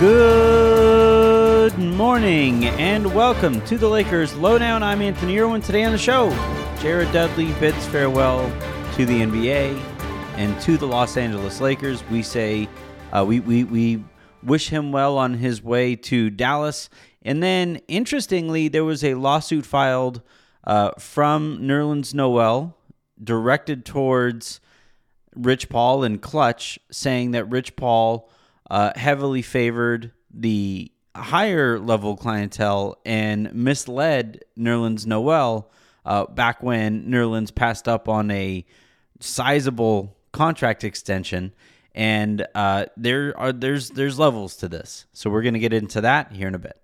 Good morning and welcome to the Lakers Lowdown. I'm Anthony Irwin. Today on the show, Jared Dudley bids farewell to the NBA and to the Los Angeles Lakers. We say uh, we, we, we wish him well on his way to Dallas. And then, interestingly, there was a lawsuit filed uh, from Nerlens Noel directed towards Rich Paul and Klutch, saying that Rich Paul uh, heavily favored the higher level clientele and misled Nerlens Noel uh, back when Nerlens passed up on a sizable contract extension. And uh, there are there's there's levels to this, so we're gonna get into that here in a bit.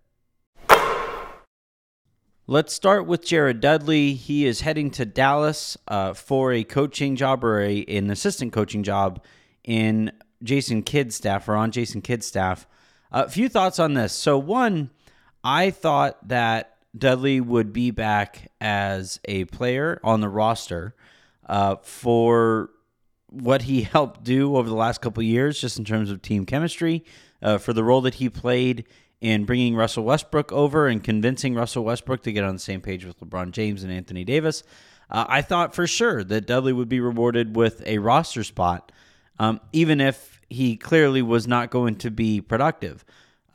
Let's start with Jared Dudley. He is heading to Dallas uh, for a coaching job or a, an assistant coaching job in Jason Kidd's staff or on Jason Kidd's staff. A few thoughts on this. So, one, I thought that Dudley would be back as a player on the roster uh, for what he helped do over the last couple years, just in terms of team chemistry, uh, for the role that he played in bringing Russell Westbrook over and convincing Russell Westbrook to get on the same page with LeBron James and Anthony Davis. Uh, I thought for sure that Dudley would be rewarded with a roster spot, um, even if he clearly was not going to be productive.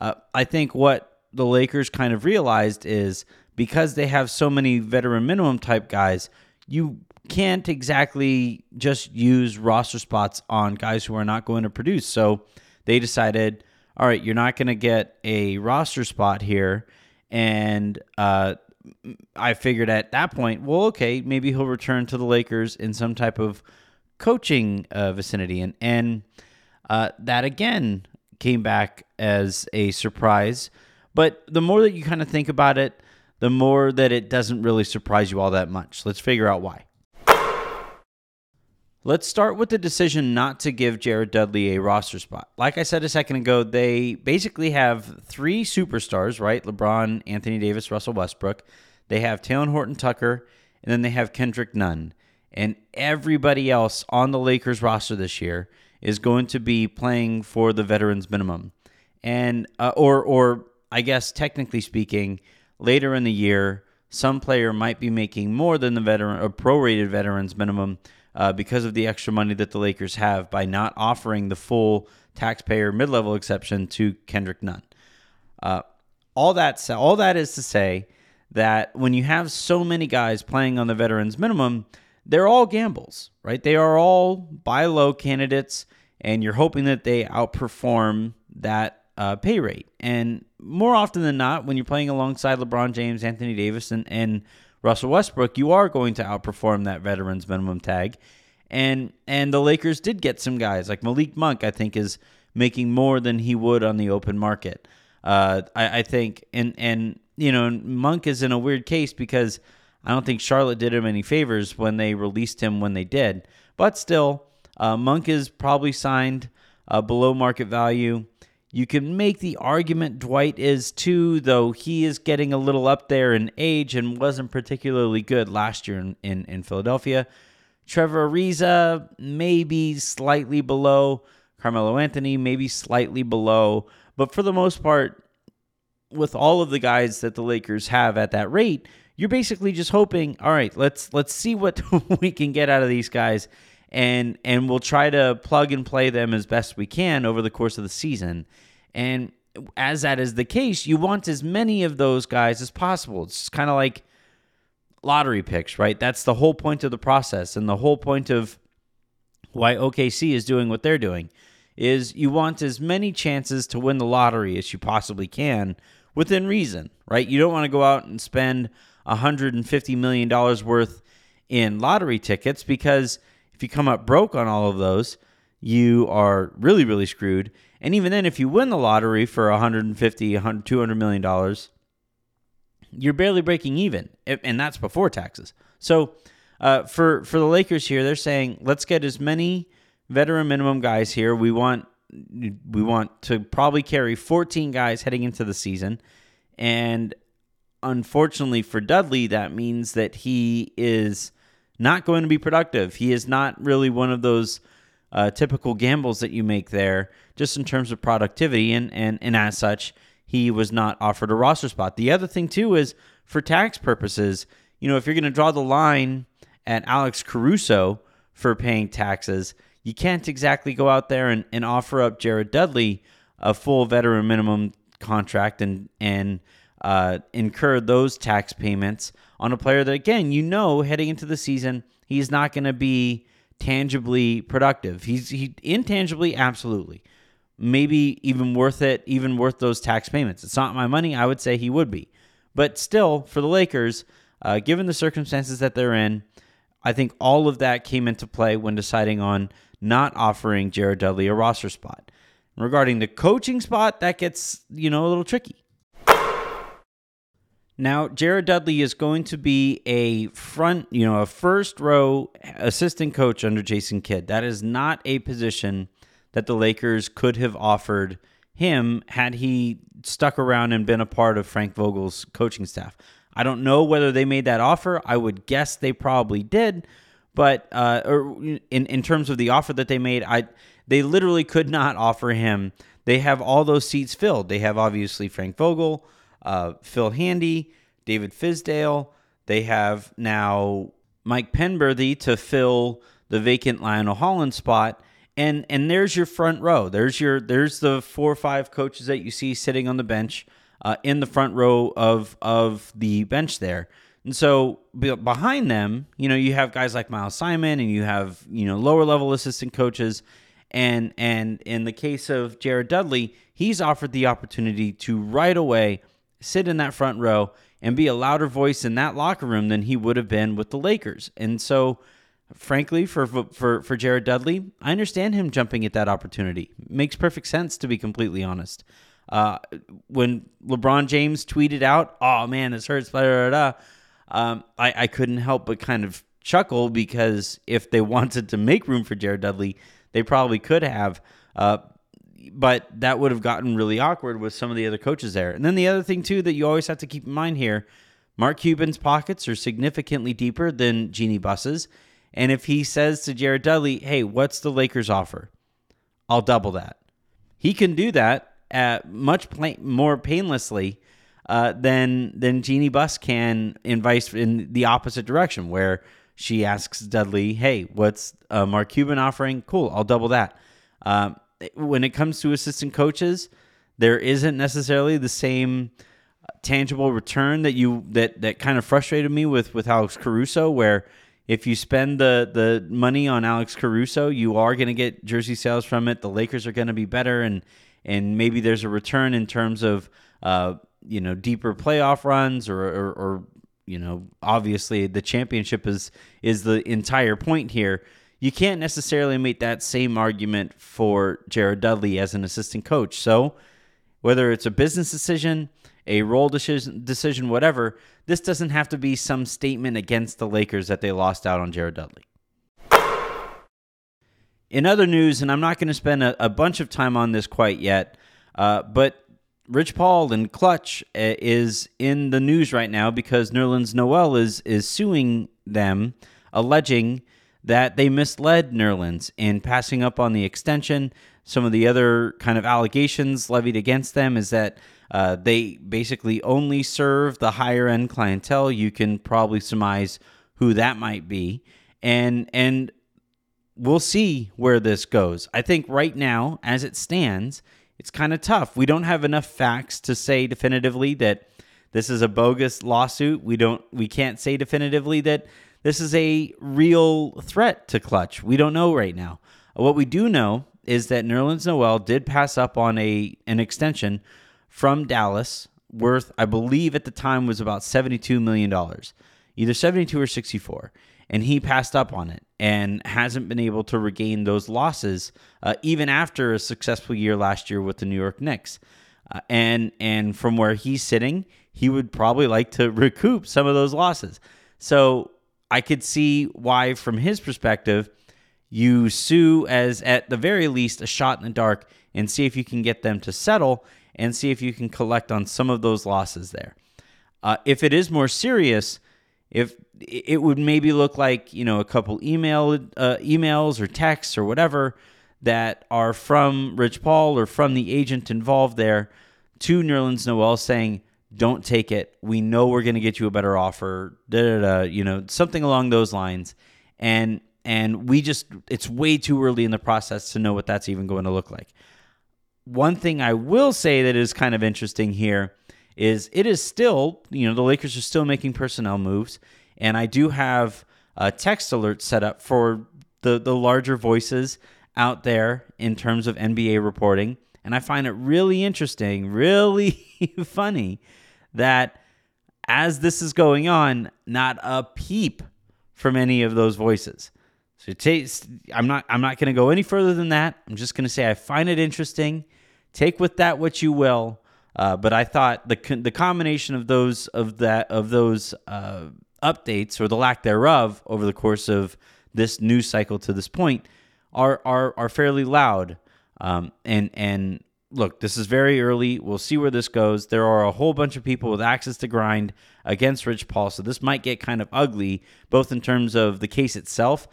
Uh, I think what the Lakers kind of realized is because they have so many veteran minimum type guys, you can't exactly just use roster spots on guys who are not going to produce. So they decided, all right, you're not going to get a roster spot here. And uh, I figured at that point, well, okay, maybe he'll return to the Lakers in some type of coaching uh, vicinity. And, and uh, that again came back as a surprise. But the more that you kind of think about it, the more that it doesn't really surprise you all that much. Let's figure out why. Let's start with the decision not to give Jared Dudley a roster spot. Like I said a second ago, they basically have three superstars, right? LeBron, Anthony Davis, Russell Westbrook. They have Talen Horton Tucker, and then they have Kendrick Nunn. And everybody else on the Lakers roster this year is going to be playing for the veterans minimum. And uh, or or I guess technically speaking, later in the year, some player might be making more than the veteran or prorated veterans minimum uh, because of the extra money that the Lakers have by not offering the full taxpayer mid-level exception to Kendrick Nunn. Uh, all that all that is to say that when you have so many guys playing on the veterans minimum, they're all gambles, right? They are all buy low candidates, and you're hoping that they outperform that uh, pay rate. And more often than not, when you're playing alongside LeBron James, Anthony Davis, and, and Russell Westbrook, you are going to outperform that veterans minimum tag. And and the Lakers did get some guys like Malik Monk. I think is making more than he would on the open market. Uh, I, I think, and and you know, Monk is in a weird case because I don't think Charlotte did him any favors when they released him when they did. But still, uh, Monk is probably signed uh, below market value. You can make the argument Dwight is too, though he is getting a little up there in age and wasn't particularly good last year in, in, in Philadelphia. Trevor Ariza, maybe slightly below. Carmelo Anthony, maybe slightly below. But for the most part, with all of the guys that the Lakers have at that rate, you're basically just hoping, all right, let's let's see what we can get out of these guys and and we'll try to plug and play them as best we can over the course of the season. And as that is the case, you want as many of those guys as possible. It's kind of like lottery picks, right? That's the whole point of the process and the whole point of why OKC is doing what they're doing is you want as many chances to win the lottery as you possibly can within reason, right? You don't want to go out and spend $150 million worth in lottery tickets because if you come up broke on all of those, you are really, really screwed. And even then, if you win the lottery for 150, 100, 200 million dollars, you're barely breaking even, and that's before taxes. So, uh, for for the Lakers here, they're saying let's get as many veteran minimum guys here. We want we want to probably carry 14 guys heading into the season, and unfortunately for Dudley, that means that he is not going to be productive. He is not really one of those uh, typical gambles that you make there, just in terms of productivity, and and and as such, he was not offered a roster spot. The other thing too is for tax purposes, you know, if you're going to draw the line at Alex Caruso for paying taxes, you can't exactly go out there and, and offer up Jared Dudley a full veteran minimum contract and and uh, incur those tax payments on a player that again you know heading into the season he's not going to be tangibly productive. He's he intangibly absolutely maybe even worth it, even worth those tax payments. It's not my money. I would say he would be, but still for the Lakers, uh, given the circumstances that they're in, I think all of that came into play when deciding on not offering Jared Dudley a roster spot. Regarding the coaching spot, that gets, you know, a little tricky. Now, Jared Dudley is going to be a front, you know, a first row assistant coach under Jason Kidd. That is not a position that the Lakers could have offered him had he stuck around and been a part of Frank Vogel's coaching staff. I don't know whether they made that offer. I would guess they probably did, but uh, or in in terms of the offer that they made, I they literally could not offer him. They have all those seats filled. They have obviously Frank Vogel, uh, Phil Handy, David Fizdale. They have now Mike Penberthy to fill the vacant Lionel Hollins spot. And and there's your front row. There's your there's the four or five coaches that you see sitting on the bench uh, in the front row of of the bench there. And so behind them, you know, you have guys like Miles Simon and you have, you know, lower level assistant coaches and and in the case of Jared Dudley, he's offered the opportunity to right away sit in that front row and be a louder voice in that locker room than he would have been with the Lakers. And so frankly for for for Jared Dudley, I understand him jumping at that opportunity. Makes perfect sense to be completely honest. Uh, when LeBron James tweeted out, "Oh man, this hurts," blah, blah, blah, um, I, I couldn't help but kind of chuckle because if they wanted to make room for Jared Dudley, they probably could have. Uh, but that would have gotten really awkward with some of the other coaches there. And then the other thing too that you always have to keep in mind here, Mark Cuban's pockets are significantly deeper than Jeanie Buss's. And if he says to Jared Dudley, "Hey, what's the Lakers offer?" I'll double that. He can do that at much more painlessly uh, than than Jeanie Buss can in vice in the opposite direction, where she asks Dudley, "Hey, what's uh, Mark Cuban offering? Cool, I'll double that." Um, when it comes to assistant coaches, there isn't necessarily the same tangible return that you that that kind of frustrated me with with Alex Caruso, where if you spend the the money on Alex Caruso, you are going to get jersey sales from it. The Lakers are going to be better, and and maybe there's a return in terms of uh, you know deeper playoff runs or, or, or you know obviously the championship is is the entire point here you can't necessarily make that same argument for Jared Dudley as an assistant coach. So, whether it's a business decision, a role decision, whatever, this doesn't have to be some statement against the Lakers that they lost out on Jared Dudley. In other news, and I'm not going to spend a, a, bunch of time on this quite yet, uh, but Rich Paul and Klutch uh, is in the news right now because Nerlens Noel is is suing them, alleging that they misled Nerlens in passing up on the extension. Some of the other kind of allegations levied against them is that uh, they basically only serve the higher end clientele. You can probably surmise who that might be, and and we'll see where this goes. I think right now, as it stands, it's kind of tough. We don't have enough facts to say definitively that this is a bogus lawsuit. We don't. We can't say definitively that this is a real threat to Klutch. We don't know right now. What we do know is that Nerlens Noel did pass up on a an extension from Dallas worth, I believe at the time was about $72 million, either 72 or 64. And he passed up on it and hasn't been able to regain those losses uh, even after a successful year last year with the New York Knicks. Uh, and and from where he's sitting, he would probably like to recoup some of those losses. So I could see why, from his perspective, you sue as at the very least a shot in the dark and see if you can get them to settle and see if you can collect on some of those losses there. Uh, if it is more serious, if it would maybe look like you know a couple email uh, emails or texts or whatever that are from Rich Paul or from the agent involved there to Nerlens Noel saying, "Don't take it. We know we're going to get you a better offer." Da, da, da, you know, something along those lines, and and we just it's way too early in the process to know what that's even going to look like. One thing I will say that is kind of interesting here is it is still, you know, the Lakers are still making personnel moves, and I do have a text alert set up for the the larger voices out there in terms of NBA reporting, and I find it really interesting, really funny that as this is going on, not a peep from any of those voices. So it I'm not I'm not going to go any further than that. I'm just going to say I find it interesting. Take with that what you will. Uh, but I thought the the combination of those of that of those uh, updates or the lack thereof over the course of this news cycle to this point are are are fairly loud. Um, and and look, this is very early. We'll see where this goes. There are a whole bunch of people with access to grind against Rich Paul, so this might get kind of ugly, both in terms of the case itself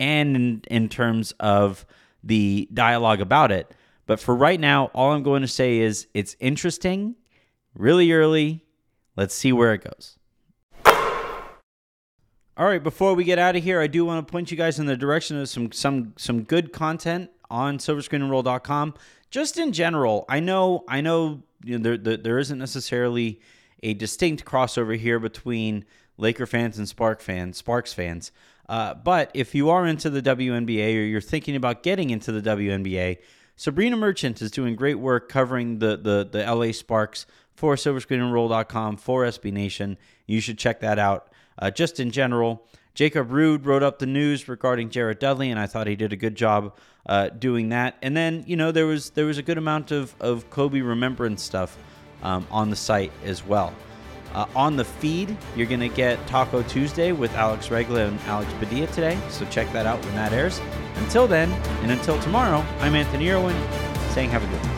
and in, in terms of the dialogue about it. But for right now, all I'm going to say is it's interesting, really early. Let's see where it goes. All right, before we get out of here, I do want to point you guys in the direction of some some some good content on silverscreenandroll.com. Just in general, I know I know, you know there, there there isn't necessarily a distinct crossover here between Laker fans and Spark fans, Sparks fans. Uh, but if you are into the WNBA or you're thinking about getting into the WNBA, Sabrina Merchant is doing great work covering the the, the LA Sparks for silverscreenandroll.com for SB Nation. You should check that out. Uh, just in general, Jacob Rude wrote up the news regarding Jared Dudley, and I thought he did a good job uh, doing that. And then you know there was there was a good amount of of Kobe remembrance stuff um, on the site as well. Uh, on the feed, you're going to get Taco Tuesday with Alex Regla and Alex Padilla today, so check that out when that airs. Until then, and until tomorrow, I'm Anthony Irwin saying have a good one.